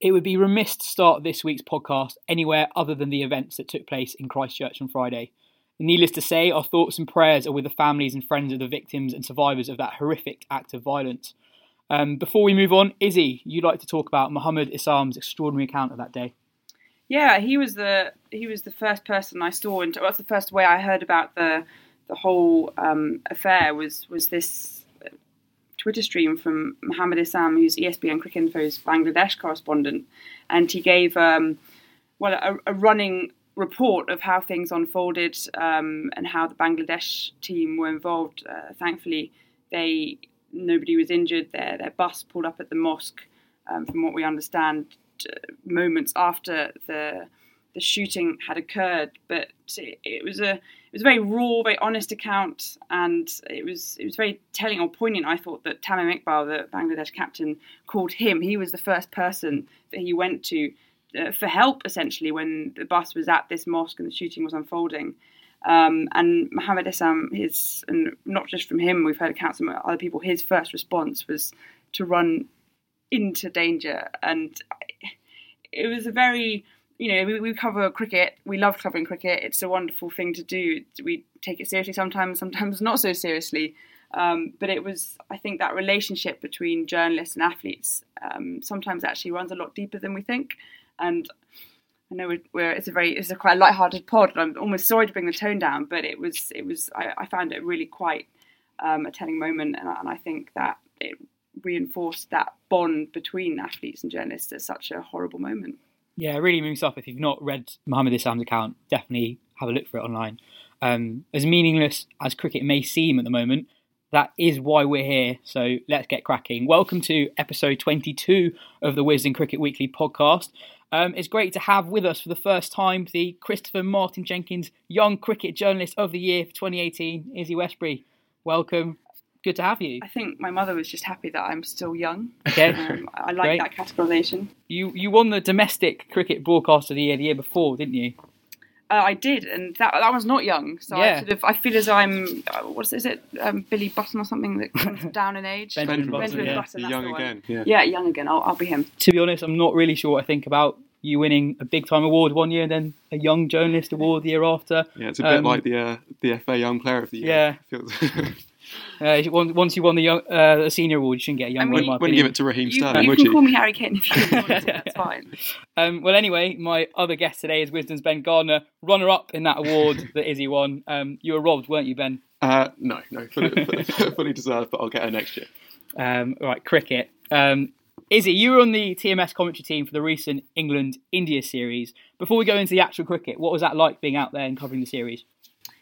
It would be remiss to start this week's podcast anywhere other than the events that took place in Christchurch on Friday. Needless to say, our thoughts and prayers are with the families and friends of the victims and survivors of that horrific act of violence. Um, before we move on, Izzy, you'd like to talk about Mohammad Isam's extraordinary account of that day. Yeah, he was the he was the first person I saw, and that's the first way I heard about the the whole um, affair was was this Twitter stream from Mohammad Isam, who's ESPN Cricinfo's Bangladesh correspondent, and he gave um, well a, a, running report of how things unfolded um, and how the Bangladesh team were involved. Uh, thankfully, they nobody was injured. Their their bus pulled up at the mosque, um, from what we understand, uh, moments after the the shooting had occurred. But it, it was a it was a very raw, very honest account, and it was it was very telling or poignant. I thought that Tamim Iqbal, the Bangladesh captain, called him. He was the first person that he went to uh, for help, essentially, when the bus was at this mosque and the shooting was unfolding. Um, and Mohammad Isam, his and not just from him, we've heard accounts from other people. His first response was to run into danger, and it was a very you know, we, we cover cricket. We love covering cricket. It's a wonderful thing to do. We take it seriously sometimes, sometimes not so seriously. Um, but it was, I think, that relationship between journalists and athletes um, sometimes actually runs a lot deeper than we think. And I know we're, we're, it's a very it's a quite light-hearted pod. I'm almost sorry to bring the tone down, but it was it was I, I found it really quite um, a telling moment, and, and I think that it reinforced that bond between athletes and journalists at such a horrible moment. Yeah, it really moves up. If you've not read Mohammad Isam's account, definitely have a look for it online. Um, as meaningless as cricket may seem at the moment, that is why we're here. So let's get cracking. Welcome to episode 22 of the Wisden Cricket Weekly podcast. Um, it's great to have with us for the first time the Christopher Martin Jenkins Young Cricket Journalist of the Year for 2018, Izzy Westbury. Welcome good to have you. I think my mother was just happy that I'm still young. Okay, um, I like Great. that categorisation. You you won the domestic cricket broadcaster of the year the year before, didn't you? Uh, I did, and that that was not young. So yeah. I sort of I feel as I'm uh, what is it, um, Billy Button or something that comes down in age. Benjamin, Benjamin Button, yeah. Button young again. Yeah. yeah, young again. I'll, I'll be him. To be honest, I'm not really sure what I think about you winning a big time award one year and then a young journalist award the year after. Yeah, it's a bit um, like the uh, the FA Young Player of the Year. Yeah. Uh, once you won the young, uh, senior award, you shouldn't get a young I mean, one. Wouldn't give it to Raheem Sterling, you, would you? can call me Harry Kane if you want to. That's fine. Um, well, anyway, my other guest today is Wisden's Ben Gardner, runner-up in that award that Izzy won. Um, you were robbed, weren't you, Ben? Uh, no, no, fully, fully deserved, but I'll get her next year. Um, right, cricket. Um, Izzy, you were on the TMS commentary team for the recent England India series. Before we go into the actual cricket, what was that like being out there and covering the series?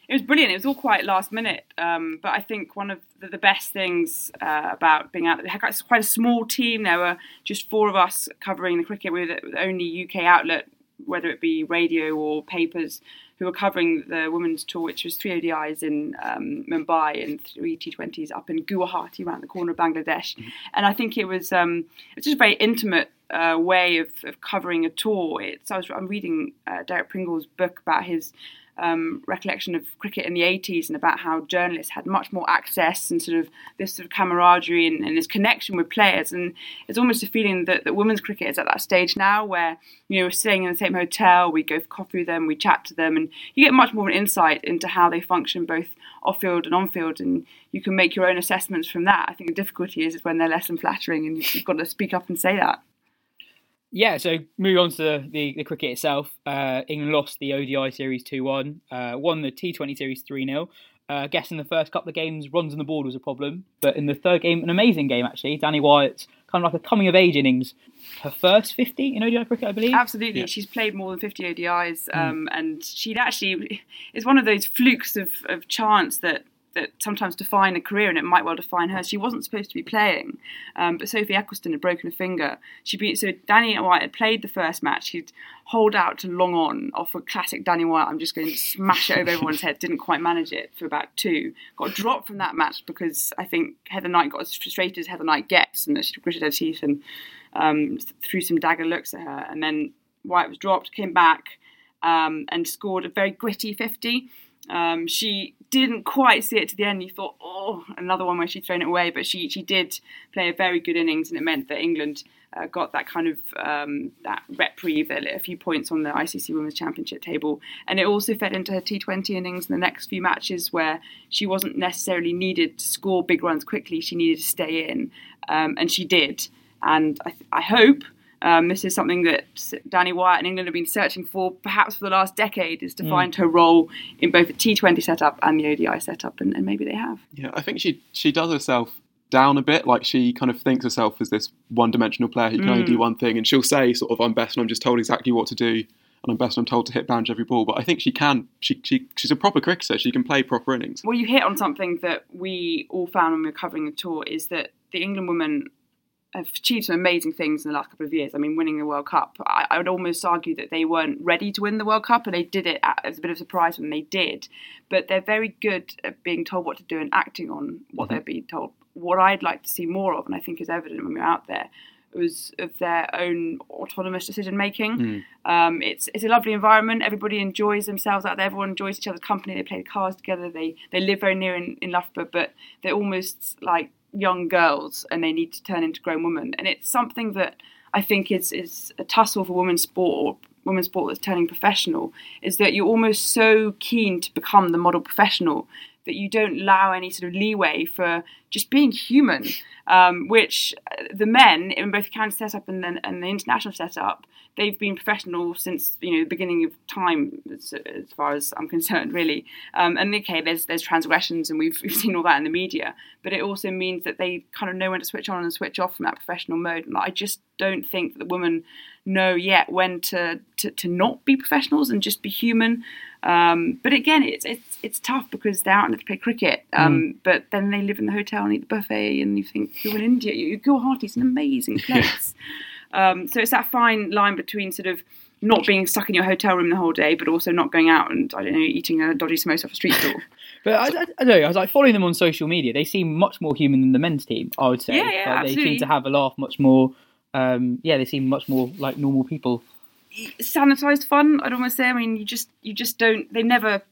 It was brilliant. It was all quite last minute, um, but I think one of the, the best things uh, about being out there, it's quite a small team. There were just four of us covering the cricket. We were the only UK outlet, whether it be radio or papers, who were covering the women's tour, which was three ODIs in um, Mumbai and three T20s up in Guwahati, around the corner of Bangladesh. Mm-hmm. And I think it was um, it was just a very intimate uh, way of, of covering a tour. It's I was I'm reading uh, Derek Pringle's book about his um, recollection of cricket in the 80s and about how journalists had much more access and sort of this sort of camaraderie and, and this connection with players. And it's almost a feeling that, that women's cricket is at that stage now where, you know, we're staying in the same hotel, we go for coffee with them, we chat to them, and you get much more of an insight into how they function both off field and on field. And you can make your own assessments from that. I think the difficulty is, is when they're less than flattering and you've got to speak up and say that. Yeah, so moving on to the, the cricket itself, uh, England lost the ODI series 2 1, uh, won the T20 series 3 0. Uh, I guess in the first couple of games, runs on the board was a problem, but in the third game, an amazing game actually. Danni Wyatt's kind of like a coming of age innings. Her first 50 in ODI cricket, I believe. Absolutely, yeah. she's played more than 50 ODIs, um, mm. and she'd actually, it's one of those flukes of, of chance that that sometimes define a career, and it might well define her. She wasn't supposed to be playing, um, but Sophie Ecclestone had broken a finger. She be, so Danni Wyatt had played the first match. He'd hold out to long on off a classic Danni Wyatt. I'm just going to smash it over everyone's head. Didn't quite manage it for about two. Got dropped from that match because I think Heather Knight got as frustrated as Heather Knight gets, and that she gritted her teeth and um, threw some dagger looks at her. And then Wyatt was dropped, came back. Um, and scored a very gritty 50. Um, she didn't quite see it to the end. You thought, oh, another one where she'd thrown it away, but she she did play a very good innings, and it meant that England uh, got that kind of um, that reprieve, a few points on the ICC Women's Championship table, and it also fed into her T20 innings in the next few matches where she wasn't necessarily needed to score big runs quickly. She needed to stay in, um, and she did. And I, th- I hope um, this is something that Danni Wyatt and England have been searching for, perhaps for the last decade, is to mm. find her role in both the T20 setup and the ODI setup, and, and maybe they have. Yeah, I think she she does herself down a bit. Like she kind of thinks herself as this one-dimensional player who can mm. only do mm. one thing, and she'll say sort of, "I'm best, and I'm just told exactly what to do." and I'm best and I'm told to hit boundaries every ball. But I think she can. She, she she's a proper cricketer. She can play proper innings. Well, you hit on something that we all found when we were covering the tour is that the England women have achieved some amazing things in the last couple of years. I mean, winning the World Cup. I, I, would almost argue that they weren't ready to win the World Cup, and they did it as a bit of a surprise when they did. But they're very good at being told what to do and acting on what mm-hmm. they're being told. What I'd like to see more of, and I think is evident when we're out there, was of their own autonomous decision making. Mm. Um, it's it's a lovely environment. Everybody enjoys themselves out there. Everyone enjoys each other's company. They play cards together. They they live very near in, in Loughborough, but they're almost like young girls and they need to turn into grown women. And it's something that I think is is a tussle for women's sport or women's sport that's turning professional is that you're almost so keen to become the model professional that you don't allow any sort of leeway for just being human, um, which the men in both the county setup and the, and the international setup they've been professional since you know the beginning of time, as, as far as I'm concerned, really. Um, and okay, there's there's transgressions, and we've, we've seen all that in the media, but it also means that they kind of know when to switch on and switch off from that professional mode. And I just don't think that women know yet when to to, to not be professionals and just be human. Um, but again, it's it's it's tough because they're out and they play cricket. Um, mm. But then they live in the hotel and eat the buffet, and you think you're in India. You, Guwahati is an amazing place. Um, so it's that fine line between sort of not being stuck in your hotel room the whole day, but also not going out and I don't know eating a dodgy samosa off a street stall. but I, I, I, don't know. I was like following them on social media. They seem much more human than the men's team. I would say. Yeah, yeah, like, absolutely. They seem to have a laugh much more. Um, yeah, they seem much more like normal people. Sanitized fun. I'd almost say. I mean, you just you just don't. They never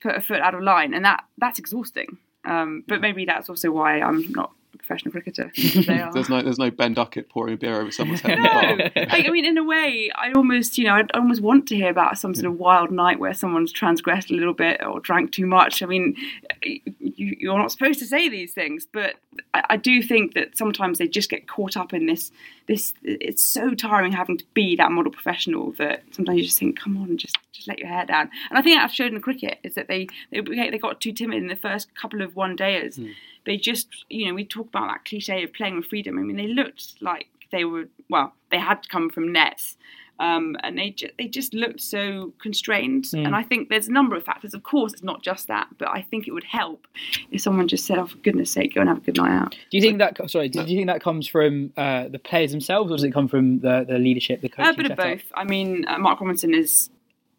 put a foot out of line, and that that's exhausting. Um, but maybe that's also why I'm not a professional cricketer. there's no there's no Ben Duckett pouring a beer over someone's head. no, like, I mean, in a way, I almost you know I almost want to hear about some sort of wild night where someone's transgressed a little bit or drank too much. I mean, you, are not supposed to say these things, but I, I, do think that sometimes they just get caught up in this. This it's so tiring having to be that model professional that sometimes you just think, come on, just just let your hair down. And I think I've shown in cricket is that they they, they got too timid in the first couple of one dayers. Mm they just, you know, we talk about that cliche of playing with freedom. I mean, they looked like they were, well, they had come from nets. Um, and they ju- they just looked so constrained. Mm. And I think there's a number of factors. Of course, it's not just that, but I think it would help if someone just said, "Oh, for goodness' sake, go and have a good night out." Do you think that? Sorry, do you think that comes from uh, the players themselves, or does it come from the, the leadership, the coaching? A bit of both. I mean, uh, Mark Robinson is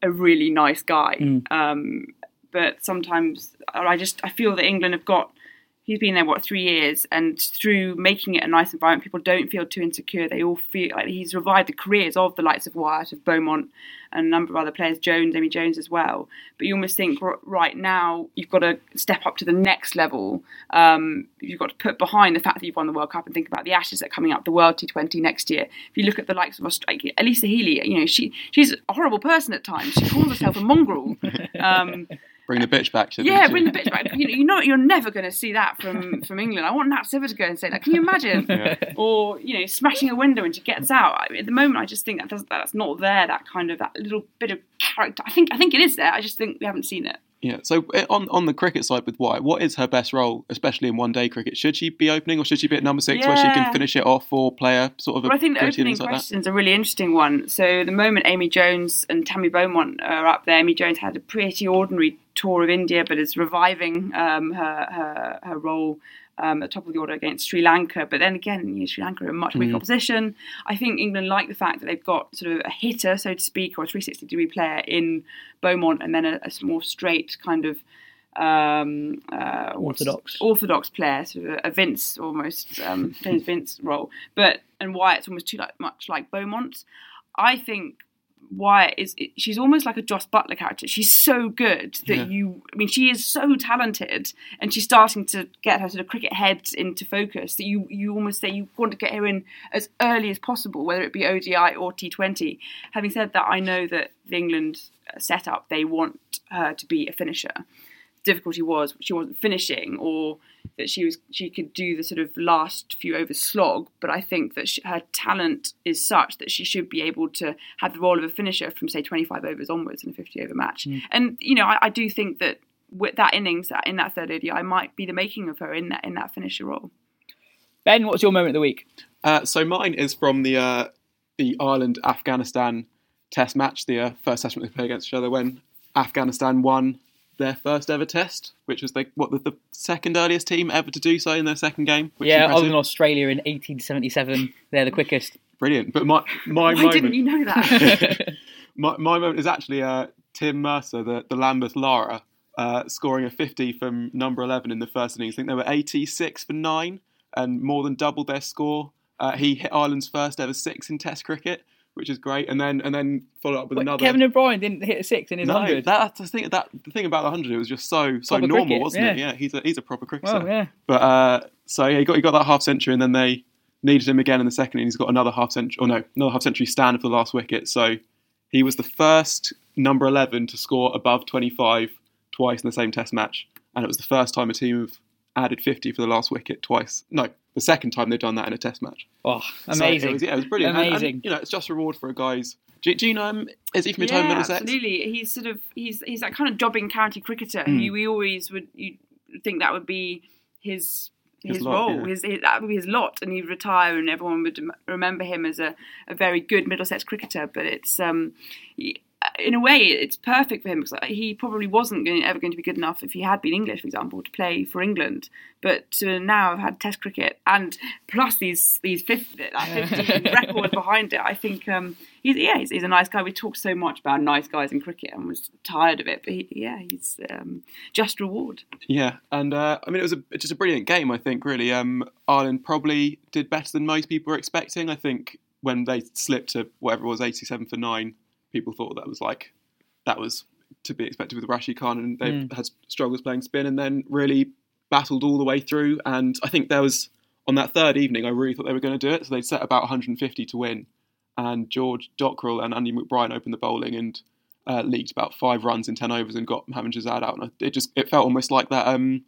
a really nice guy, mm. um, but sometimes I just I feel that England have got he's been there what three years, and through making it a nice environment, people don't feel too insecure. They all feel like he's revived the careers of the likes of Wyatt, of Beaumont, and a number of other players, Jones, Amy Jones as well. But you almost think right now you've got to step up to the next level. Um, you've got to put behind the fact that you've won the World Cup and think about the Ashes that are coming up, the World T20 next year. If you look at the likes of Australia, Alyssa Healy, you know she she's a horrible person at times. She calls herself a mongrel. Um, Bring the bitch back. To the Yeah, bring the bitch back. You know, you know, you're never going to see that from from England. I want Nat Sciver to go and say that. Can you imagine? Yeah. Or you know, smashing a window and she gets out. I mean, at the moment, I just think that that's not there. That kind of that little bit of character. I think I think it is there. I just think we haven't seen it. Yeah. So eh, on on the cricket side with Wyatt, what is her best role, especially in one day cricket? Should she be opening or should she be at number six yeah. where she can finish it off or play a sort of? Well, I think the opening question is a really interesting one. So the moment Amy Jones and Tammy Beaumont are up there, Amy Jones had a pretty ordinary tour of India, but is reviving um, her, her, her role um, at top of the order against Sri Lanka. But then again, you know, Sri Lanka are a much weaker mm. opposition. I think England like the fact that they've got sort of a hitter, so to speak, or a 360 degree player in Beaumont, and then a, a more straight kind of um, uh, orthodox orthodox player, sort of a, Vince almost um, Vince role. But and why it's almost too like, much like Beaumont. I think Wyatt is she's almost like a Jos Buttler character. She's so good that yeah. you I mean she is so talented and she's starting to get her sort of cricket head into focus that you you almost say you want to get her in as early as possible, whether it be ODI or T20. Having said that, I know that the England uh, setup they want her to be a finisher difficulty was she wasn't finishing or that she was she could do the sort of last few overs slog but i think that she, her talent is such that she should be able to have the role of a finisher from say 25 overs onwards in a 50 over match. Mm. and you know I, I, do think that with that innings that in that third ODI might be the making of her in that in that finisher role. Ben what's your moment of the week? Uh, so mine is from the uh, the Ireland Afghanistan test match the uh, first test match they played against each other when Afghanistan won their first ever test, which was the, what the, the, second earliest team ever to do so in their second game. yeah, other than Australia in 1877, they're the quickest. Brilliant. But my my Why moment, didn't you know that? my, my moment is actually uh, Tim Murtagh, the, the Lambeth Lara, uh, scoring a 50 from number 11 in the first innings. I think they were 86 for nine and more than doubled their score. Uh, he hit Ireland's first ever six in Test cricket which is great. And then and then follow up with Wait, another. Kevin O'Brien didn't hit a six in his no, hundred. That's the thing. That the thing about the hundred, it was just so so proper normal, cricket, wasn't yeah. it? Yeah, he's a he's a proper cricketer. Well, yeah. But uh, so yeah, he got he got that half century, and then they needed him again in the second, and he's got another half century. Or no, another half century stand for the last wicket. So he was the first number eleven to score above twenty five twice in the same Test match, and it was the first time a team have added fifty for the last wicket twice. No, the second time they've done that in a Test match. Oh, amazing! So it was, yeah, it was brilliant. Amazing. And, and, you know, it's just reward for a guy's do, do, you know him? Is he from your yeah, home Middlesex? Absolutely. He's sort of he's he's that kind of jobbing county cricketer Hmm. who we always would you think that would be his his, His lot, role, yeah. his, his that would be his lot, and he'd retire, and everyone would remember him as a, a very good Middlesex cricketer. But it's um, he- in a way, it's perfect for him because he probably wasn't going, ever going to be good enough if he had been English, for example, to play for England. But to now have had Test cricket and plus these these 50, that 50 record behind it, I think um, he's yeah he's, he's a nice guy. We talk so much about nice guys in cricket and was tired of it, but he, yeah, he's um, just reward. Yeah, and uh, I mean it was a, just a brilliant game. I think really, um, Ireland probably did better than most people were expecting. I think when they slipped to whatever it was, eighty-seven for nine, people thought that was like that was to be expected with Rashid Khan, and they Mm. had struggles playing spin, and then really battled all the way through. And I think there was on that third evening, I really thought they were going to do it. So they'd set about 150 to win, and George Dockrell and Andy McBrine opened the bowling and uh, leaked about five runs in 10 overs and got Mohammad Shahzad out. And it just it felt almost like that um,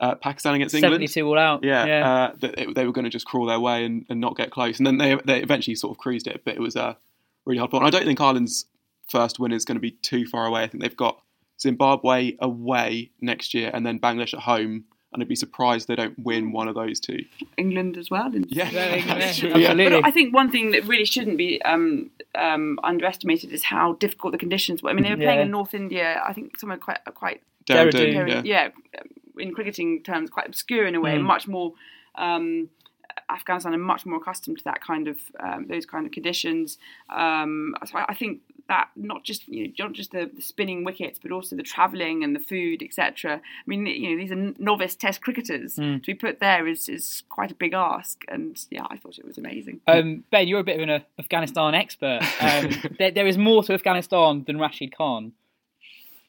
uh, Pakistan against England. Seventy-two all out. Yeah, yeah. Uh, that it, they were going to just crawl their way and, and not get close, and then they they eventually sort of cruised it, but it was a really hard fought. And I don't think Ireland's first win is going to be too far away. I think they've got Zimbabwe away next year, and then Bangladesh at home. And I'd be surprised they don't win one of those two. England as well. And Yeah, Yeah, that's yeah, true, absolutely. But I think one thing that really shouldn't be um, um, underestimated is how difficult the conditions were. I mean, they were playing Yeah. in North India. I think somewhere quite quite Dehradun, Dehradun, yeah. yeah, in cricketing terms, quite obscure in a way, Mm. much more. Um, Afghanistan are much more accustomed to that kind of um, those kind of conditions. Um, so I, I think that not just you know not just the, the spinning wickets, but also the travelling and the food, etc. I mean, you know, these are novice Test cricketers. To be put there is is quite a big ask, and yeah, I thought it was amazing. Um, ben, you're a bit of an uh, Afghanistan expert. Um, there, there is more to Afghanistan than Rashid Khan.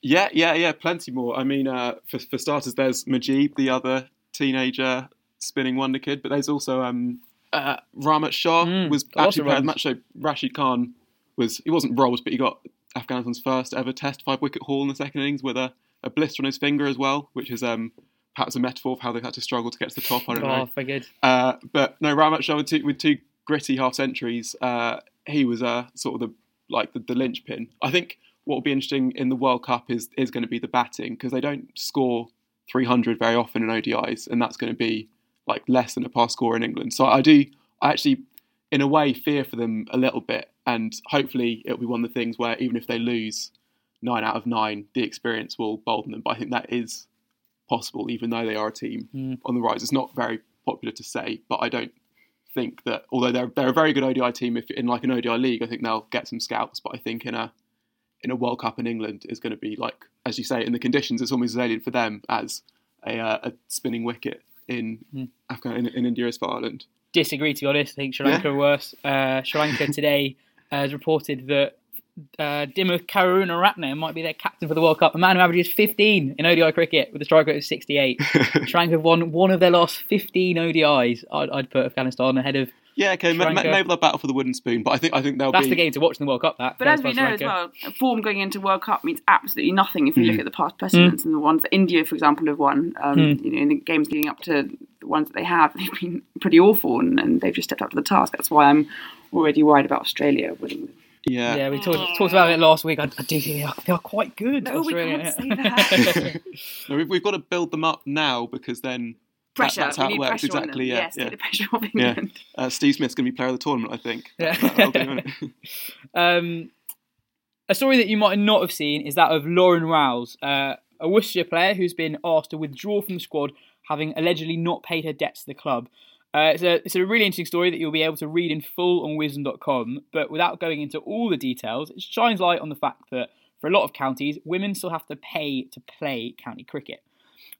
Yeah, yeah, yeah, plenty more. I mean, uh, for, for starters, there's Mujeeb, the other teenager spinning wonder kid, but there's also um, uh, Rahmat Shah Mm, was actually playing match. So Rashid Khan was he wasn't rolled, but he got Afghanistan's first ever Test five wicket haul in the second innings with a, a blister on his finger as well, which is um, perhaps a metaphor of how they've had to struggle to get to the top. I don't know. Oh, very good. Uh, but no, Rahmat Shah with two, with two gritty half centuries, uh, he was uh, sort of the like the, the linchpin. I think what will be interesting in the World Cup is is going to be the batting because they don't score 300 very often in ODIs, and that's going to be like less than a pass score in England. So I do, I actually, in a way, fear for them a little bit, and hopefully it'll be one of the things where even if they lose nine out of nine, the experience will bolden them. But I think that is possible, even though they are a team on the rise. It's not very popular to say, but I don't think that although they're they're a very good ODI team, if in like an ODI league, I think they'll get some scouts. But I think in a in a World Cup in England is going to be like, as you say, in the conditions, it's almost as alien for them as a, uh, a spinning wicket in Afghan in, in India is for Ireland. Disagree, to be honest. I think Sri Lanka Yeah. are worse. Uh, Sri Lanka today uh, has reported that uh, Dimuth Karunaratne might be their captain for the World Cup. A man who averages 15 in ODI cricket with a strike rate of 68. Sri Lanka have won one of their last 15 ODIs. I'd, I'd put Afghanistan ahead of. Yeah, okay, ma- ma- maybe they'll battle for the wooden spoon, but I think I think they'll That's be the game to watch in the World Cup. That. But as we know as well, form going into World Cup means absolutely nothing if you look at the past precedents and the ones that India, for example, have won. Um, You know, in the games leading up to the ones that they have, they've been pretty awful, and, and they've just stepped up to the task. That's why I'm already worried about Australia winning. yeah. Yeah, we talked, talked about it last week. I, I do think they are, they are quite good. No, we can't say that. No, we've, we've got to build them up now because then that- Pressure. that's we how it works. Exactly. Yeah. yes, yeah. take the pressure off Yeah. England. Uh, Steve Smith's going to be player of the tournament, I think. Yeah. That- that'll do, won't it? Um, a story that you might not have seen is that of Lauren Rouse, uh, a Worcestershire player who's been asked to withdraw from the squad, having allegedly not paid her debts to the club. Uh, it's, a, it's a really interesting story that you'll be able to read in full on wisden.com, but without going into all the details, it shines light on the fact that for a lot of counties, women still have to pay to play county cricket.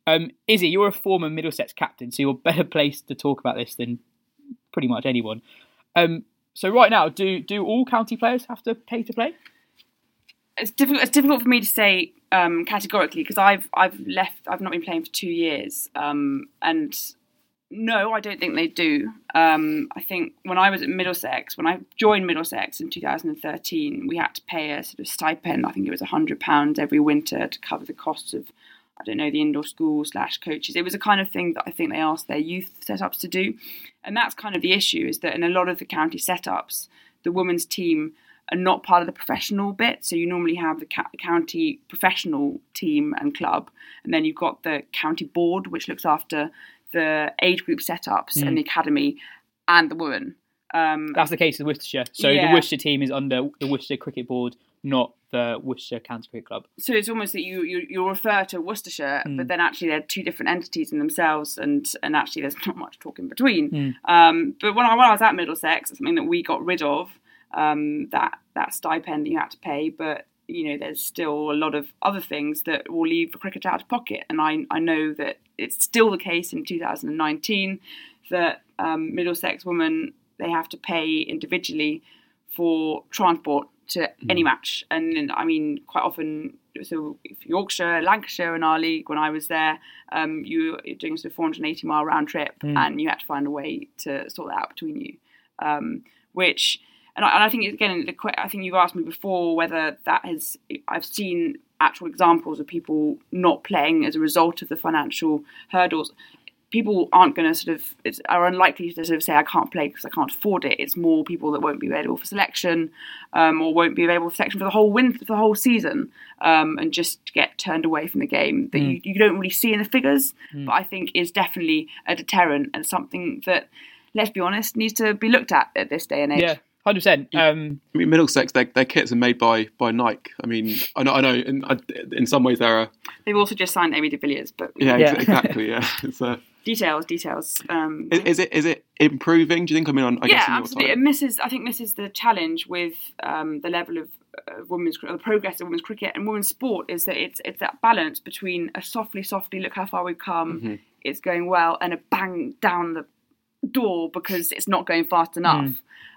Um, Izzy, you're a former Middlesex captain, so you're better placed to talk about this than pretty much anyone. Um, so right now, do do all county players have to pay to play? it's difficult. It's difficult for me to say um, categorically because I've I've left. I've not been playing for two years, um, and no, I don't think they do. Um, I think when I was at Middlesex, when I joined Middlesex in 2013, we had to pay a sort of stipend. I think it was hundred pounds every winter to cover the costs of. I don't know the indoor school slash coaches. It was a kind of thing that I think they asked their youth setups to do, and that's kind of the issue. Is that in a lot of the county setups, the women's team are not part of the professional bit. So you normally have the ca- county professional team and club, and then you've got the county board, which looks after the age group setups and the academy and the women. Um, That's the case with Worcestershire. So Yeah. the Worcestershire team is under the Worcestershire Cricket Board, not the Worcestershire County Cricket Club. so it's almost that you, you you refer to Worcestershire, Hmm. but then actually they're two different entities in themselves, and and actually there's not much talk in between. Hmm. Um, but when I when I was at Middlesex, it's something that we got rid of um, that that stipend that you had to pay, but you know there's still a lot of other things that will leave the cricket out of pocket, and I I know that it's still the case in 2019 that um, Middlesex women they have to pay individually for transport to any match. And I mean, quite often, so if Yorkshire, Lancashire in our league, when I was there, um, you were doing a sort of 480 mile round trip and you had to find a way to sort that out between you. Um, which, and I, and I think, again, I think you've asked me before whether that has, I've seen actual examples of people not playing as a result of the financial hurdles people aren't going to sort of it's, are unlikely to sort of say I can't play because I can't afford it. It's more people that won't be available for selection um, or won't be available for selection for the whole win for the whole season um, and just get turned away from the game that you, you don't really see in the figures, but I think is definitely a deterrent and something that let's be honest needs to be looked at at this day and age. Yeah, hundred percent. Um, I mean, Middlesex, their, their kits are made by by Nike. I mean, I know, I know. In, I- in some ways, they're a, They've also just signed AB de Villiers, but yeah, Yeah. ex- exactly. Yeah, it's a, Details, details. Um, Is, is it is it improving? Do you think? I mean, on I yeah, guess on absolutely. side. And this is, I think, this is the challenge with um, the level of uh, women's the progress of women's cricket and women's sport is that it's it's that balance between a softly, softly look how far we've come, Mm-hmm. it's going well, and a bang down the door because it's not going fast enough.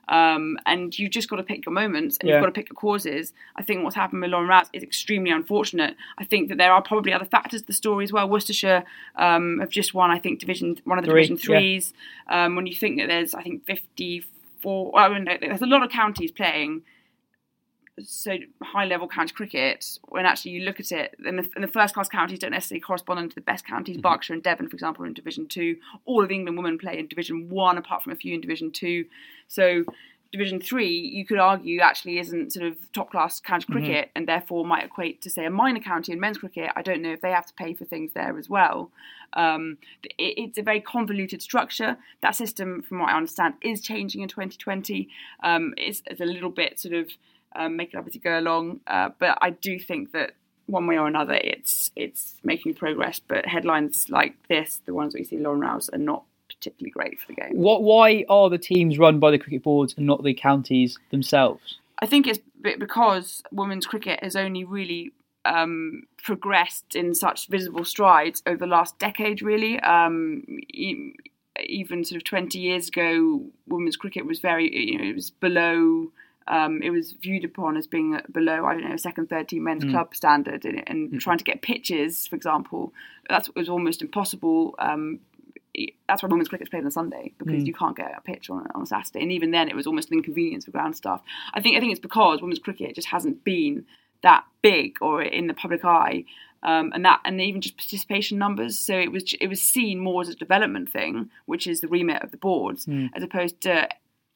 Um, and you've just got to pick your moments and Yeah. you've got to pick your causes. I think what's happened with Lauren Rouse is extremely unfortunate. I think that there are probably other factors to the story as well. Worcestershire um, have just won, I think, division one of the Three, division yeah. threes. Um, when you think that there's, I think, 54, well, I mean, there's a lot of counties playing so high level county cricket when actually you look at it and the, and the first class counties don't necessarily correspond to the best counties. Berkshire and devon for example are in division two. All of england women play in division one apart from a few in division two. So division three you could argue actually isn't sort of top class county cricket and therefore might equate to say a minor county in men's cricket. I don't know if they have to pay for things there as well. Um, it, it's a very convoluted structure. That system from what i understand is changing in 2020 um, it's, it's a little bit sort of um, make it up as you go along. Uh, but I do think that one way or another, it's it's making progress. But headlines like this, the ones that you see Lauren Rouse, are not particularly great for the game. What? Why are the teams run by the cricket boards and not the counties themselves? I think it's because women's cricket has only really um, progressed in such visible strides over the last decade. Really, um, even sort of twenty years ago, women's cricket was very you know it was below. Um, it was viewed upon as being below, I don't know, a second, third team men's club standard, and, and trying to get pitches, for example, that was almost impossible. Um, that's why women's cricket's played on a Sunday because you can't get a pitch on, on a Saturday, and even then it was almost an inconvenience for ground staff. I think I think it's because women's cricket just hasn't been that big or in the public eye, um, and that and even just participation numbers. So it was it was seen more as a development thing, which is the remit of the boards, as opposed to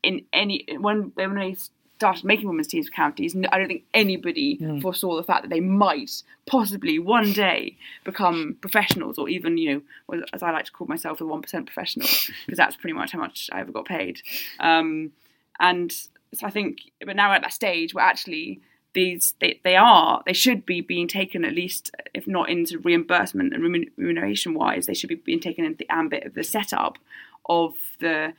in any when when they started making women's teams for counties, I don't think anybody foresaw the fact that they might possibly one day become professionals, or even you know, as I like to call myself, a one percent professional, because that's pretty much how much I ever got paid. Um, and so I think, but now we're at that stage where actually these they, they are they should be being taken at least if not into reimbursement and remuneration wise they should be being taken into the ambit of the setup of the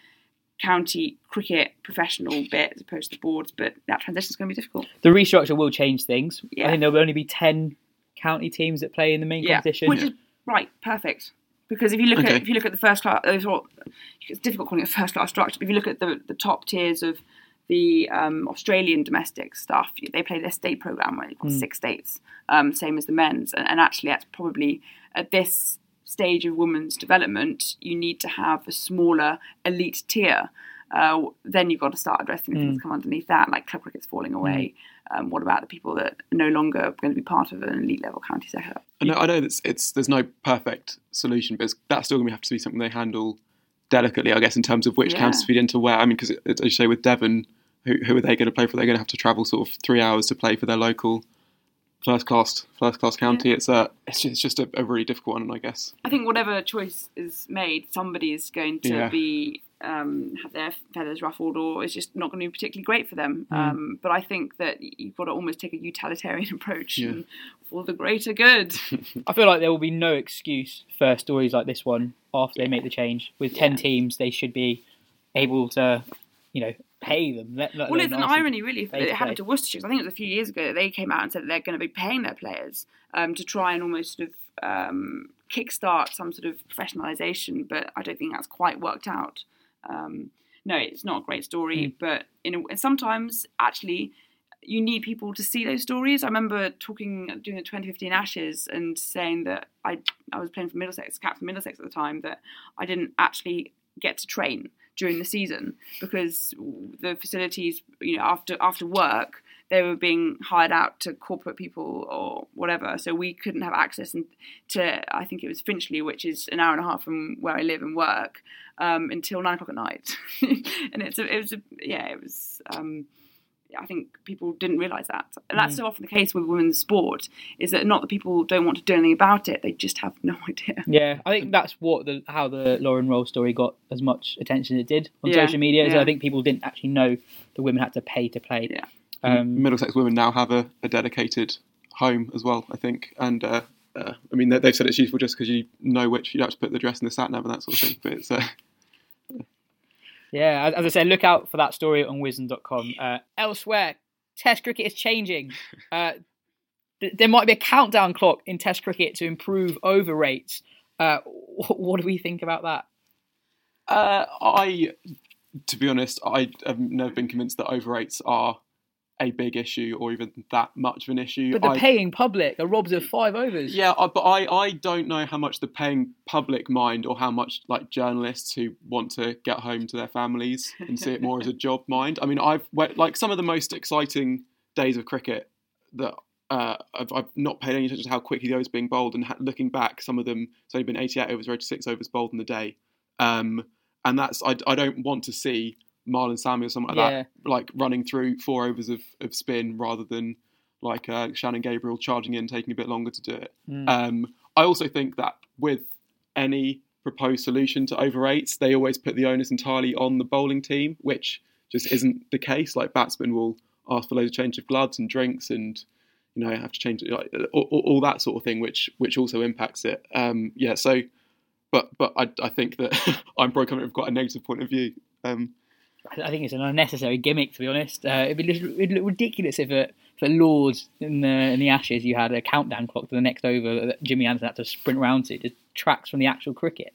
county cricket professional bit as opposed to the boards but that transition is going to be difficult The restructure will change things. I Yeah. think there will only be ten county teams that play in the main competition. which is right perfect because if you look Okay. at if you look at the first class it's difficult calling it first class structure but if you look at the the top tiers of the um, Australian domestic stuff they play their state program where you've got six states um, same as the men's and, and actually that's probably at this stage of women's development you need to have a smaller elite tier uh, then you've got to start addressing the things that come underneath that, like club cricket's falling away. Um, what about the people that are no longer going to be part of an elite level county setup? I know, I know that's it's there's no perfect solution, but it's, that's still going to have to be something they handle delicately, I guess, in terms of which Yeah. counties feed into where. I mean, because as you say with Devon, who, who are they going to play for? They're going to have to travel sort of three hours to play for their local first class first class county. It's a it's just, it's just a, a really difficult one, I guess. I think whatever choice is made, somebody is going to Yeah. be um, have their feathers ruffled, or it's just not going to be particularly great for them. Mm. Um, but I think that you've got to almost take a utilitarian approach Yeah. and for the greater good. I feel like there will be no excuse for stories like this one after they make the change. With ten teams, they should be able to, you know, pay them. Let, let well, it's an irony, really, if it happened to Worcestershire. I think it was a few years ago that they came out and said that they're going to be paying their players um, to try and almost sort of um, kickstart some sort of professionalisation, but I don't think that's quite worked out. Um, no, it's not a great story, but in a, sometimes actually you need people to see those stories. I remember talking during the 2015 Ashes and saying that I I was playing for Middlesex, captain Middlesex at the time, that I didn't actually get to train during the season because the facilities, you know, after after work, they were being hired out to corporate people or whatever. So we couldn't have access to I think it was Finchley, which is an hour and a half from where I live and work, um, until nine o'clock at night. and it's a, it was a, yeah, it was. Um, I think people didn't realise that. And that's so often the case with women's sport, is that not that people don't want to do anything about it, they just have no idea. Yeah, I think that's what the how the Lauren Roll story got as much attention as it did on Yeah, social media. Is yeah. I think people didn't actually know the women had to pay to play. Yeah. Um, Middlesex women now have a, a dedicated home as well, I think, and uh, Uh, I mean, they, they've said it's useful just because you know which you have to put the dress in the sat nav and that sort of thing. But it's uh, Yeah, as, I said, look out for that story on wisden.com. Uh, elsewhere, Test cricket is changing. Uh, th- there might be a countdown clock in Test cricket to improve over rates. Uh, wh- what do we think about that? uh, I, to be honest, I have never been convinced that over rates are a big issue or even that much of an issue. But the I, paying public are robbed of five overs. Yeah, I- but I, I don't know how much the paying public mind or how much like journalists who want to get home to their families and see it more as a job mind. I mean, I've like some of the most exciting days of cricket that uh, I've, I've not paid any attention to how quickly the overs being bowled and ha- looking back, some of them it's only been 88 overs or 86 overs bowled in the day, um, and that's I, I don't want to see Marlon Samuel or something like Yeah. that like running through four overs of, of spin rather than like uh, Shannon Gabriel charging in, taking a bit longer to do it. Mm. Um, I also think that with any proposed solution to over rates, they always put the onus entirely on the bowling team, which just isn't the case. Like batsmen will ask for loads of change of gloves and drinks, and you know have to change like, all, all- all that sort of thing, which which also impacts it. Um, yeah, so. But but I, I think that I'm probably coming from quite a negative point of view. Um, I think it's an unnecessary gimmick, to be honest. Uh, it'd, be, it'd look ridiculous if if at Lords in the, in the Ashes you had a countdown clock to the next over that Jimmy Anderson had to sprint round to. It tracks from the actual cricket.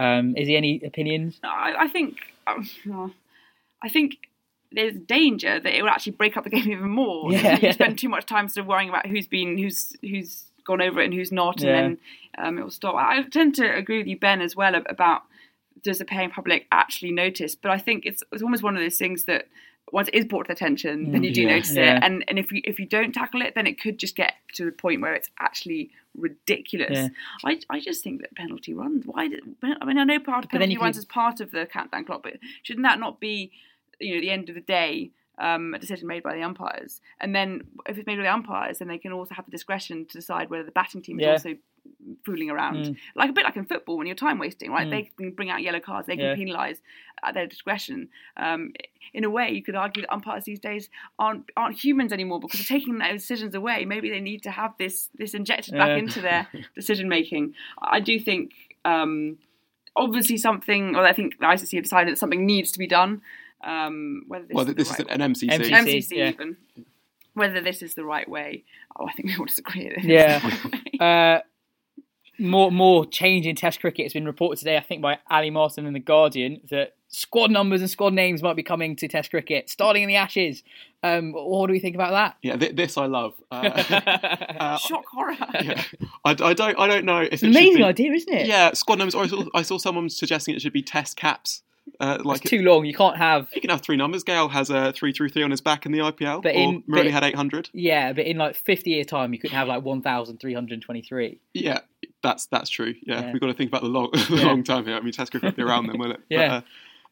Um, is there any opinions? I, I think um, I think there's danger that it will actually break up the game even more. Yeah. you spend too much time sort of worrying about who's been who's who's gone over it and who's not, Yeah. and then um, it will stop. I tend to agree with you, Ben, as well about does the paying public actually notice? But I think it's it's almost one of those things that once it is brought to attention, then you do Yeah. notice Yeah. it, and and if you if you don't tackle it, then it could just get to the point where it's actually ridiculous. Yeah. I, I just think that penalty runs. Why? Did, I mean, I know part of penalty runs could- is part of the countdown clock, but shouldn't that not be, you know, the end of the day? Um, a decision made by the umpires, and then if it's made by the umpires, then they can also have the discretion to decide whether the batting team is also fooling around, Mm. like a bit like in football when you're time wasting, right? Mm. They can bring out yellow cards, they can Yeah. penalise at their discretion. Um, in a way, you could argue that umpires these days aren't aren't humans anymore because they're taking those decisions away. Maybe they need to have this this injected back Yeah. into their decision making. I do think. Um, obviously something, or I think the ICC have decided that something needs to be done. Um, whether this well, is this the is right an MCC. MCC. MCC yeah. even. Whether this is the right way, oh, I think we all disagree. that it's Yeah. the right way. Uh, more more change in Test cricket has been reported today, I think, by Ali Martin in the Guardian that squad numbers and squad names might be coming to Test cricket, starting in the Ashes. Um, what do we think about that? Yeah, th- this I love. Uh, uh, Shock horror. yeah. I, I don't I don't know if It's it an amazing be- idea, isn't it? Yeah, squad numbers. I saw, I saw someone suggesting it should be test caps. Uh, like it's too long. You can't have. you can have three numbers. Gayle has a three through three on his back in the IPL. But or in- Murali but- had eight hundred. Yeah, but in like fifty year time, you couldn't have like 1,323. Yeah, that's that's true. Yeah, Yeah. we've got to think about the long the Yeah. long term here. I mean, test cricket will be around then, will it? Yeah.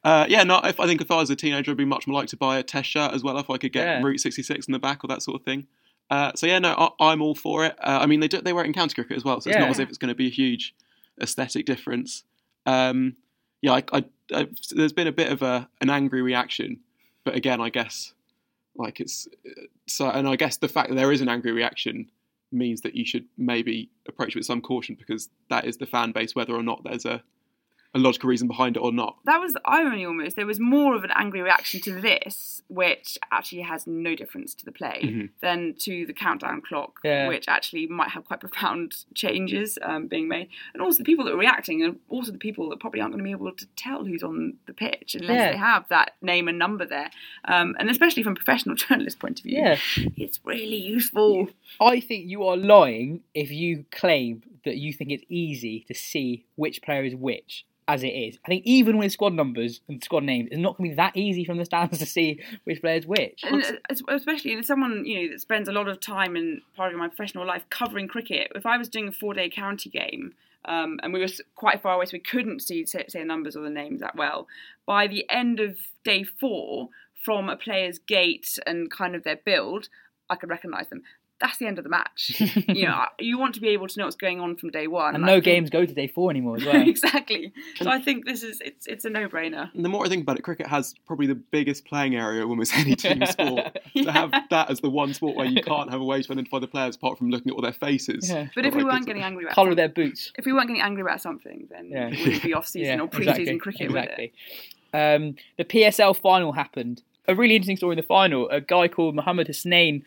But, uh, uh, yeah, no. If, I think if I was a teenager, I'd be much more likely to buy a test shirt as well if I could get Yeah. Root 66 in the back or that sort of thing. Uh, so yeah, no, I, I'm all for it. Uh, I mean, they do, they wear it in county cricket as well, so it's not as if it's going to be a huge aesthetic difference. Um, yeah, I, I, I, there's been a bit of a an angry reaction, but again, I guess like it's so, and I guess the fact that there is an angry reaction means that you should maybe approach it with some caution because that is the fan base, whether or not there's a a logical reason behind it or not. that was the irony almost. There was more of an angry reaction to this, which actually has no difference to the play, Mhm. than to the countdown clock, Yeah. which actually might have quite profound changes um, being made. And also the people that are reacting and also the people that probably aren't going to be able to tell who's on the pitch unless Yeah. they have that name and number there. Um, and especially from a professional journalist point of view, Yeah. it's really useful. I think you are lying if you claim that you think it's easy to see which player is which, as it is. I think even with squad numbers and squad names, it's not going to be that easy from the stands to see which player's which. and especially as someone you know that spends a lot of time in part of my professional life covering cricket. If I was doing a four-day county game um, and we were quite far away, so we couldn't see say the numbers or the names that well, by the end of day four, from a player's gait and kind of their build, I could recognise them. That's the end of the match. you know, you want to be able to know what's going on from day one. And I no think- games go to day four anymore as well. exactly. So I think this is it's it's a no brainer. And the more I think about it, cricket has probably the biggest playing area of almost any team sport. To have that as the one sport where you can't have a way to identify the players apart from looking at all their faces. Yeah. But if we very weren't getting angry about Colour of their boots. if we weren't getting angry about something, then Yeah. it wouldn't be off season or pre-season cricket. would it? exactly. Um, the PSL final happened. A really interesting story in the final. A guy called Mohammad Hasnain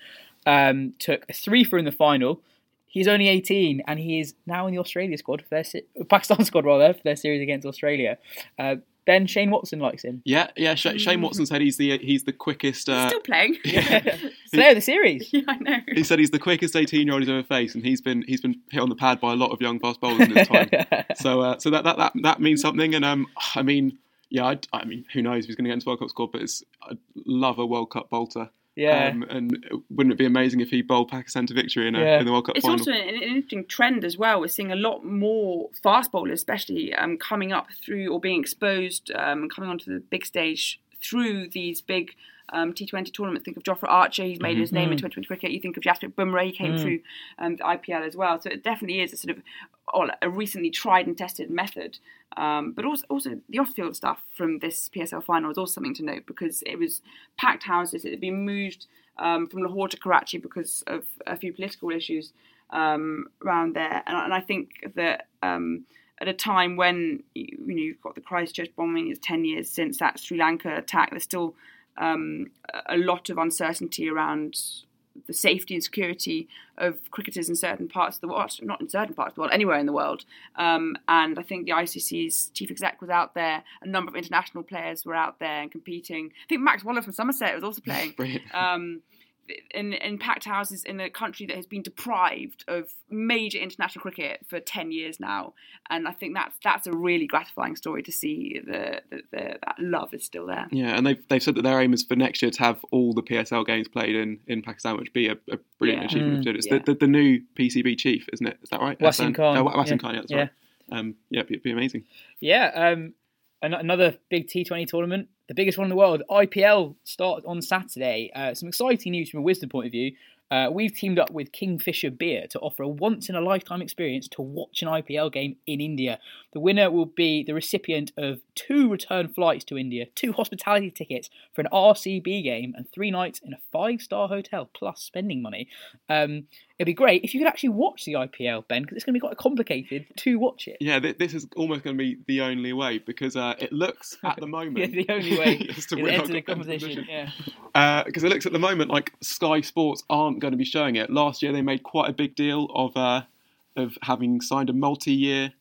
um, took a three for in the final. He's only 18 and he is now in the Australia squad for their se- Pakistan squad rather for their series against Australia. Uh, ben Shane Watson likes him. Yeah, yeah. Sh- Shane Watson said he's the he's the quickest. He's Uh, still playing. Player of the series. yeah, I know. he said he's the quickest 18 year old he's ever faced, and he's been he's been hit on the pad by a lot of young fast bowlers in his time. so uh, so that, that that that means something. And um, I mean, yeah, I, I mean, who knows if he's going to get into World Cup squad? But it's, I'd love a World Cup bolter. Yeah. Um, and wouldn't it be amazing if he bowled Pakistan to victory in, a, Yeah. in the World Cup It's final? also an, an interesting trend as well. We're seeing a lot more fast bowlers, especially um, coming up through or being exposed um, coming onto the big stage through these big um, T20 tournaments. Think of Jofra Archer; he's made his name in 2020 cricket. You think of Jasprit Bumrah; he came through um, the IPL as well. So it definitely is a sort of well, a recently tried and tested method. Um, but also, also the off-field stuff from this PSL final is also something to note because it was packed houses. It had been moved um, from Lahore to Karachi because of a few political issues um, around there, and, and I think that um, at a time when you, you know you've got the Christchurch bombing, it's ten years since that Sri Lanka attack. There's still um, a lot of uncertainty around the safety and security of cricketers in certain parts of the world, not in certain parts of the world, anywhere in the world. Um, and I think the ICC's chief exec was out there. A number of international players were out there and competing. I think Max Waller from Somerset was also playing. Brilliant. Um, in, in packed houses in a country that has been deprived of major international cricket for 10 years now. And I think that's that's a really gratifying story to see the, the, the that love is still there. Yeah, and they've they've said that their aim is for next year to have all the PSL games played in, in Pakistan, which would be a, a brilliant Yeah. achievement. Mm. they did it. It's Yeah. the, the, the new PCB chief, isn't it? Is that right? Wasim Khan, Uh, Wasim yeah. Khan, yeah, that's Yeah. right. Um, yeah, it'd be, it'd be amazing. Yeah, um, an- another big T20 tournament, the biggest one in the world. IPL starts on Saturday. Uh, some exciting news from a Wisden point of view. Uh, we've teamed up with Kingfisher Beer to offer a once in a lifetime experience to watch an IPL game in India. The winner will be the recipient of two return flights to India, two hospitality tickets for an RCB game, and three nights in a five star hotel plus spending money. Um, it'd be great if you could actually watch the IPL, Ben, because it's going to be quite complicated to watch it. Yeah, th- this is almost going to be the only way because uh, it looks at the moment. Yeah, the only way is to win enter the competition. Yeah. because it looks at the moment like Sky Sports aren't going to be showing it. Last year they made quite a big deal of uh, of having signed a multi-year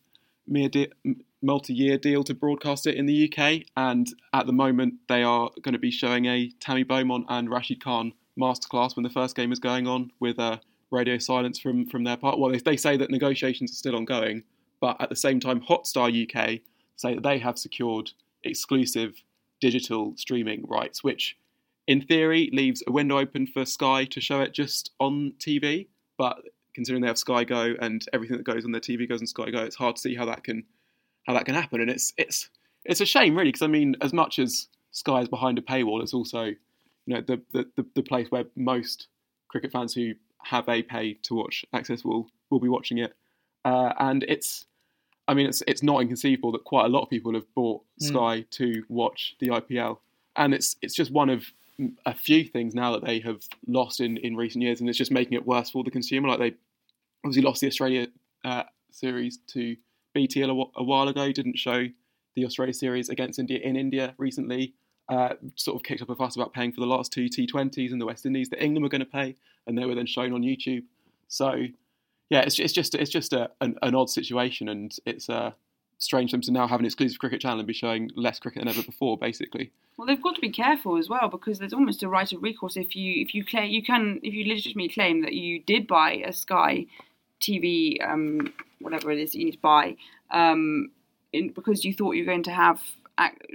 multi-year deal to broadcast it in the UK, and at the moment they are going to be showing a Tammy Beaumont and Rashid Khan masterclass when the first game is going on with uh, radio silence from from their part. Well, they, they say that negotiations are still ongoing, but at the same time, Hotstar UK say that they have secured exclusive digital streaming rights, which in theory leaves a window open for Sky to show it just on TV. But considering they have Sky Go and everything that goes on their TV goes on Sky Go, it's hard to see how that can how that can happen. And it's it's it's a shame really because I mean, as much as Sky is behind a paywall, it's also you know the the, the, the place where most cricket fans who have a pay to watch access will will be watching it. Uh, and it's I mean, it's it's not inconceivable that quite a lot of people have bought Sky to watch the IPL, and it's it's just one of a few things now that they have lost in, in recent years, and it's just making it worse for the consumer. Like they obviously lost the Australia uh, series to BT a, a while ago, didn't show the Australia series against India in India recently. Uh, sort of kicked up a fuss about paying for the last two T20s in the West Indies that England were going to pay, and they were then shown on YouTube. So yeah, it's, it's just it's just a, an, an odd situation, and it's uh, strange them to now have an exclusive cricket channel and be showing less cricket than ever before, basically. Well, they've got to be careful as well because there's almost a right of recourse if you if you claim you can if you legitimately claim that you did buy a Sky TV um, whatever it is that you need to buy um, in, because you thought you were going to have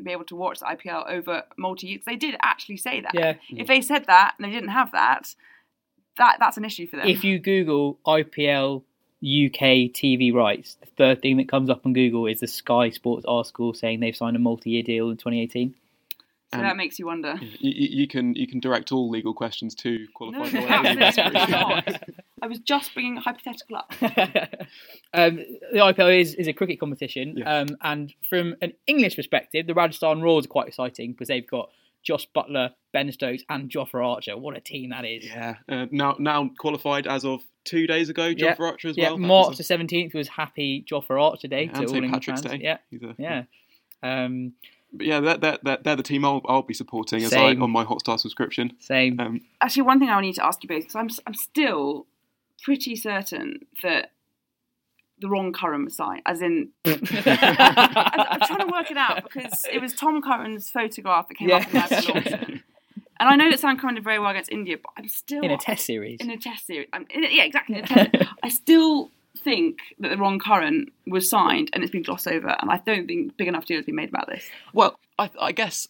be able to watch the IPL over multi years. They did actually say that. Yeah. If they said that and they didn't have that, that that's an issue for them. If you Google IPL UK TV rights, the third thing that comes up on Google is the Sky Sports article saying they've signed a multi-year deal in 2018. So And- that makes you wonder. You, you, you can you can direct all legal questions to No, qualified no, lawyers. absolutely not. I was just bringing a hypothetical up. um, the IPL is, is a cricket competition, Yes. um, and from an English perspective, the Rajasthan Royals are quite exciting because they've got Jos Buttler, Ben Stokes, and Jofra Archer. What a team that is! Yeah, uh, now now qualified as of two days ago. John Yeah. for Archer as Yeah, well. That March was the seventeenth was Happy Jofra Archer Day a- to and all England Patrick's fans. Day. Yeah, He's a- yeah. Um, But yeah, they're, they're, they're, they're the team I'll, I'll be supporting as I, on my Hotstar subscription. same. Um, Actually, one thing I need to ask you both because I'm I'm still pretty certain that the wrong Curran was signed. As in, I'm, I'm trying to work it out because it was Tom Curran's photograph that came up in Yeah. Auction. And I know that Sam Curran did very well against India, but I'm still in a test series. in a test series. I'm, in a, yeah, exactly. in a test- I still think that the wrong Curran was signed and it's been glossed over, and I don't think big enough deal has been made about this. well, I, I guess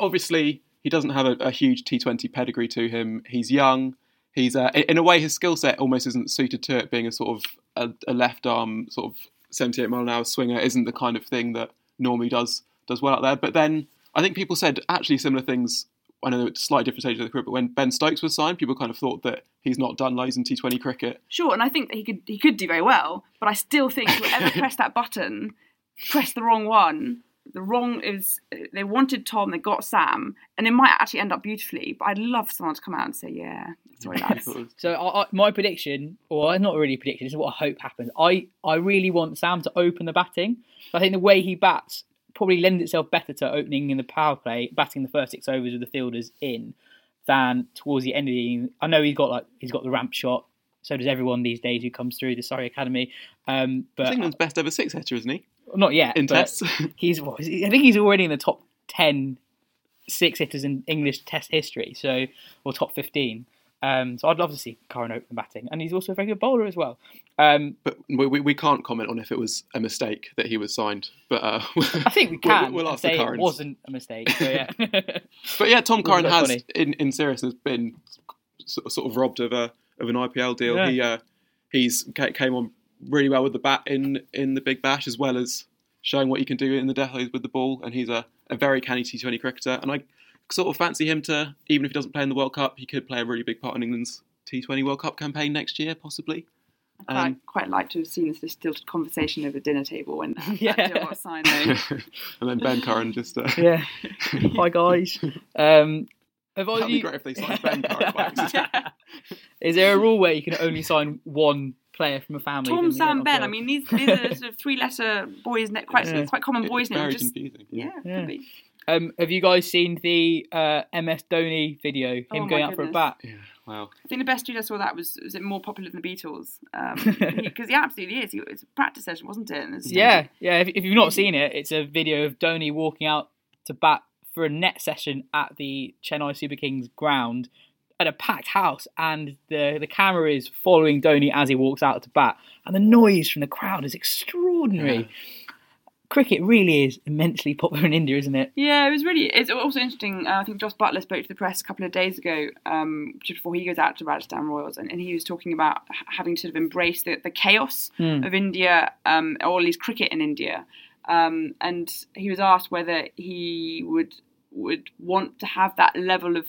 obviously he doesn't have a, a huge T20 pedigree to him. He's young. He's uh, in a way his skill set almost isn't suited to it. Being a sort of a, a left arm sort of 78 mile an hour swinger isn't the kind of thing that normally does does well out there. But then I think people said actually similar things. I know it's slightly different stage of the career, but when Ben Stokes was signed, people kind of thought that he's not done loads in T20 cricket. Sure, and I think that he could he could do very well, but I still think whoever pressed that button pressed the wrong one. The wrong is they wanted Tom, they got Sam, and it might actually end up beautifully. But I'd love someone to come out and say, "Yeah, sorry lads." So I, I, my prediction, or not really a prediction, this is what I hope happens. I, I really want Sam to open the batting. I think the way he bats probably lends itself better to opening in the power play, batting the first six overs with the fielders in, than towards the end of the. I know he's got like he's got the ramp shot. So does everyone these days who comes through the Surrey Academy. Um, but England's best ever six hitter, isn't he? not yet. In tests. he's. what I think he's already in the top 10 six hitters in English Test history. So or top fifteen. Um, so I'd love to see Curran open batting, and he's also a very good bowler as well. Um, But we, we, we can't comment on if it was a mistake that he was signed. But uh, I think we we'll- can We'll, and ask the say it wasn't a mistake. So yeah, But yeah, Tom Curran has, funny? in, in seriousness, been sort of, robbed of a of an IPL deal. Yeah. He uh, he's came on really well with the bat in in the Big Bash, as well as showing what he can do in the death with the ball. And he's a, a very canny T20 cricketer. And I sort of fancy him to, even if he doesn't play in the World Cup, he could play a really big part in England's T20 World Cup campaign next year, possibly. I'd Um, quite like to have seen this distilled conversation over the dinner table when Yeah. that deal got signed. And then Ben Curran just. Uh, yeah. Hi guys. Um, have That'd either be great if they signed Ben Curran by accident. Is there a rule where you can only sign one player from a family? Tom, Then Sam, Ben. off I mean, these these are sort of three-letter boys' na- quite Yeah. quite common boys' It's names. very Just confusing. yeah, Yeah. Could be. Um, have you guys seen the uh, MS Dhoni video? Him Oh going out for a bat. Yeah, wow. I think the best dude I saw that was was it more popular than the Beatles because he, absolutely is. He, it's a practice session, wasn't it? And it's- Yeah, yeah. If, if you've not seen it, it's a video of Dhoni walking out to bat for a net session at the Chennai Super Kings ground at a packed house, and the the camera is following Dhoni as he walks out to bat, and the noise from the crowd is extraordinary. Yeah. Cricket really is immensely popular in India, isn't it? Yeah, it was really. It's also interesting. Uh, I think Jos Buttler spoke to the press a couple of days ago, um, just before he goes out to Rajasthan Royals, and, and he was talking about having to sort of embrace the, the chaos Hmm. of India, um, or at least cricket in India. Um, and he was asked whether he would would want to have that level of,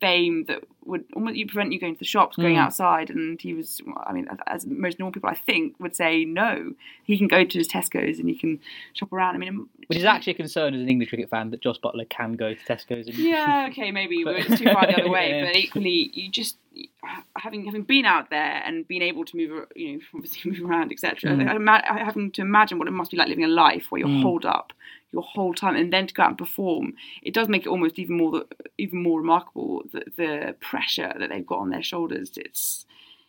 fame that would almost you prevent you going to the shops, going Mm. outside. And he was, I mean, as most normal people, I think, would say no. He can go to his Tesco's and he can shop around. I mean, Which is actually a concern as an English cricket fan that Jos Buttler can go to Tesco's. And... yeah, okay, maybe But- it's too far the other way. Yeah. But equally, you just having having been out there and being able to move, you know, obviously move around, etc. Mm. Having to imagine what it must be like living a life where you're Mm. holed up your whole time, and then to go out and perform, it does make it almost even more even more remarkable the, the pressure that they've got on their shoulders. It's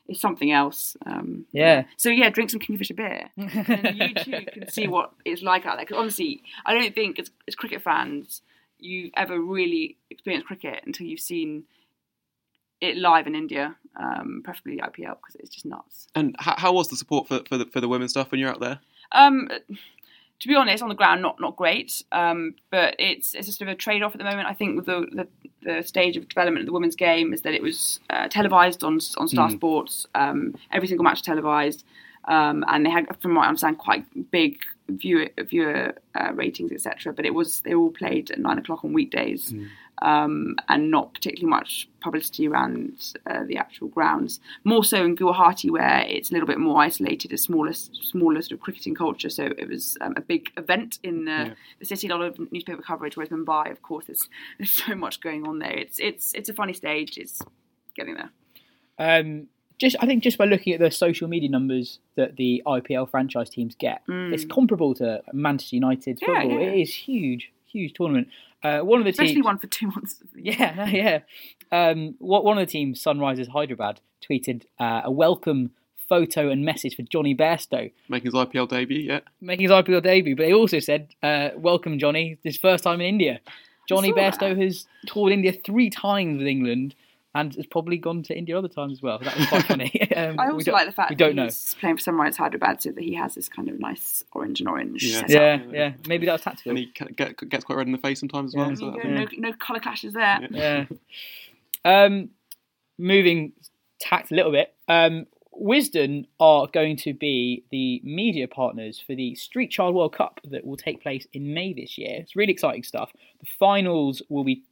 it's something else. Um, Yeah. So yeah, drink some Kingfisher beer, and you too can see what it's like out there. Because honestly, I don't think as, as cricket fans you ever really experienced cricket until you've seen it live in India, um, preferably the IPL, because it's just nuts. And how, how was the support for for the, for the women's stuff when you're out there? Um, to be honest, on the ground, not not great. Um, but it's it's a sort of a trade off at the moment. I think with the, the, the stage of development of the women's game is that it was uh, televised on on Star Sports. Um, every single match televised, um, and they had, from what I understand, quite big viewer viewer uh, ratings, etc. But it was they all played at nine o'clock on weekdays. Um, and not particularly much publicity around uh, the actual grounds. More so in Guwahati, where it's a little bit more isolated, a smaller, smaller sort of cricketing culture. So it was um, a big event in the, the city. A lot of newspaper coverage. Whereas Mumbai, of course, there's there's so much going on there. It's it's it's a funny stage. It's getting there. Um, just I think just by looking at the social media numbers that the IPL franchise teams get, it's comparable to Manchester Mm. Yeah, football. yeah. It is huge, huge tournament. Uh, one of the Especially teams, one for two months. Of the year. yeah, yeah. Um, what one of the teams, Sunrisers Hyderabad, tweeted uh, a welcome photo and message for Jonny Bairstow Making his IPL debut, yeah. making his IPL debut. But they also said, uh, "Welcome, Jonny. This first time in India. Jonny saw that. Bairstow has toured India three times with England." And has probably gone to India other times as well. That was quite funny. um, I also like the fact we don't know. he's playing for Sunrise Hyderabad, so that he has this kind of nice orange and orange. Yeah. setup. Yeah, yeah. Maybe that was tactical. And he get, gets quite red in the face sometimes as well. Yeah. So There that- you go, No, no colour clashes there. yeah. Um, moving tact a little bit. Um, Wisden are going to be the media partners for the Street Child World Cup that will take place in May this year. It's really exciting stuff. The finals will be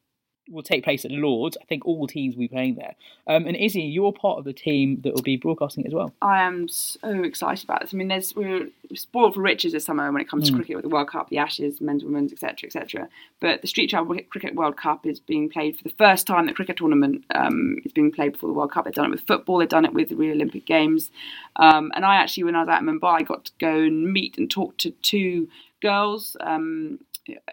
will take place at Lords. I think all teams will be playing there. Um, and Izzy, you're part of the team that will be broadcasting it as well. I am so excited about this. I mean, there's we're spoiled for riches this summer when it comes to cricket with the World Cup, the Ashes, men's, women's, etc., etc. But the Street Child Cricket World Cup is being played for the first time. The cricket tournament um, is being played before the World Cup. They've done it with football. They've done it with the Rio Olympic Games. Um, and I actually, when I was out in Mumbai, got to go and meet and talk to two girls. Um,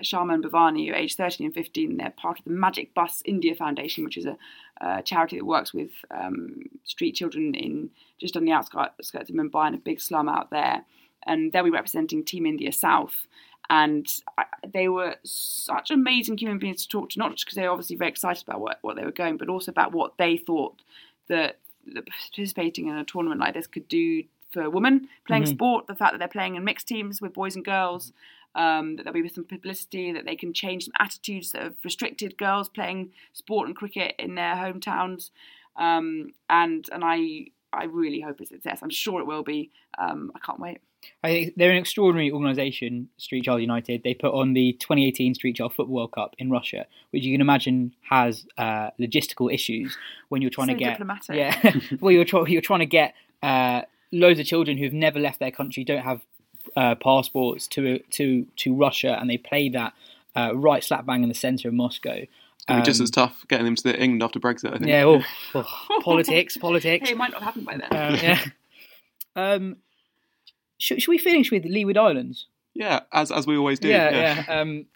Sharma and Bhavani, who are aged 13 and 15, they're part of the Magic Bus India Foundation, which is a, a charity that works with um, street children in just on the outskirts of Mumbai in a big slum out there. And they'll be representing Team India South. And I, they were such amazing human beings to talk to, not just because they were obviously very excited about what, what they were going, but also about what they thought that, that participating in a tournament like this could do for women playing sport, the fact that they're playing in mixed teams with boys and girls, um, that there'll be some publicity, that they can change some attitudes that have restricted girls playing sport and cricket in their hometowns. Um, and and I I really hope it's a success. I'm sure it will be. Um, I can't wait. I think they're an extraordinary organisation, Street Child United. They put on the 2018 Street Child Football World Cup in Russia, which you can imagine has uh, logistical issues when you're trying So to get diplomatic. yeah, well you're try- you're trying to get uh, loads of children who've never left their country, don't have uh, passports to to to Russia, and they play that uh, right slap bang in the centre of Moscow. It'll be just Um, as tough getting them to the England after Brexit, I think. Yeah, oh, oh, politics, politics. Hey, it might not happen by then. Um, yeah. Um, should, should we finish with Leeward Islands? Yeah, as as we always do. yeah, yeah. Um,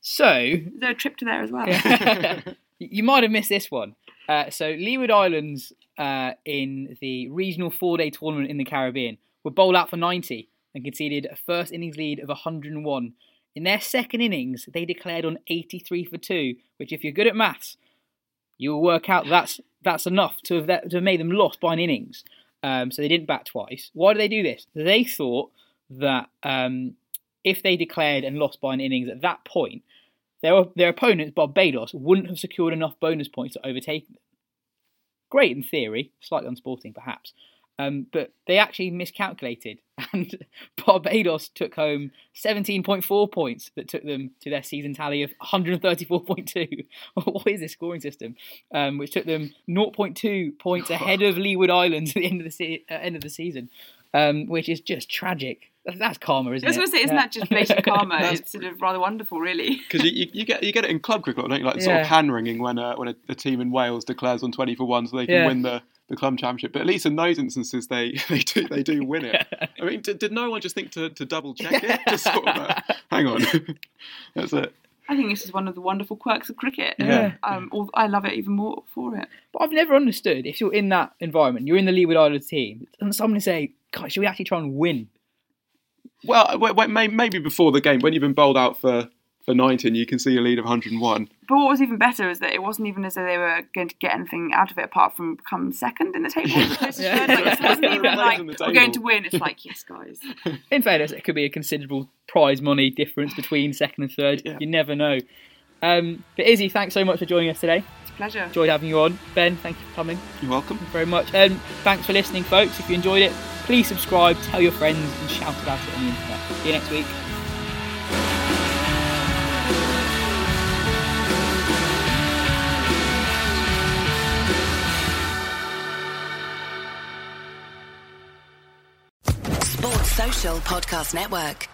so Is there a trip to there as well? you might have missed this one. Uh, so Leeward Islands uh, in the regional four-day tournament in the Caribbean were bowled out for 90 and conceded a first innings lead of 101. In their second innings, they declared on 83 for two, which, if you're good at maths, you'll work out that's that's enough to have, that, to have made them lost by an innings. Um, so they didn't bat twice. Why did they do this? They thought that um, if they declared and lost by an innings at that point, their their opponents, Barbados, wouldn't have secured enough bonus points to overtake them. Great in theory, slightly unsporting perhaps, um, but they actually miscalculated, and Barbados took home 17.4 points that took them to their season tally of 134.2. what is this scoring system? Um, which took them 0.2 points ahead of Leeward Islands at the end of the se- uh, end of the season, um, which is just tragic. That's, that's karma, isn't I was it? going to say, isn't Yeah. that just blatant karma? it's sort of rather wonderful, really. Because you, you, you get you get it in club cricket, don't you? Like the sort of hand wringing when uh, when a, a team in Wales declares on twenty for one, so they can Yeah. win the, the club championship. But at least in those instances, they they do they do win it. I mean, did, did no one just think to, to double check it? Just sort of uh, hang on, that's it. I think this is one of the wonderful quirks of cricket. Yeah. Um, al- I love it even more for it. But I've never understood if you're in that environment, you're in the Leeward Islands team, and someone say, "God, should we actually try and win?" Well, wait, wait, may- maybe before the game when you've been bowled out for for 19, you can see a lead of 101. But what was even better is that it wasn't even as though they were going to get anything out of it apart from come second in the table. Like, it wasn't even like in we're going to win. It's like yes, guys. In fairness, it could be a considerable prize money difference between second and third. Yeah. You never know. Um, but Izzy, thanks so much for joining us today. It's a pleasure. Enjoyed having you on. Ben, thank you for coming. You're welcome. very much. And thanks for listening, folks. If you enjoyed it, please subscribe, tell your friends, and shout about it on the internet. See you next week. Podcast Network.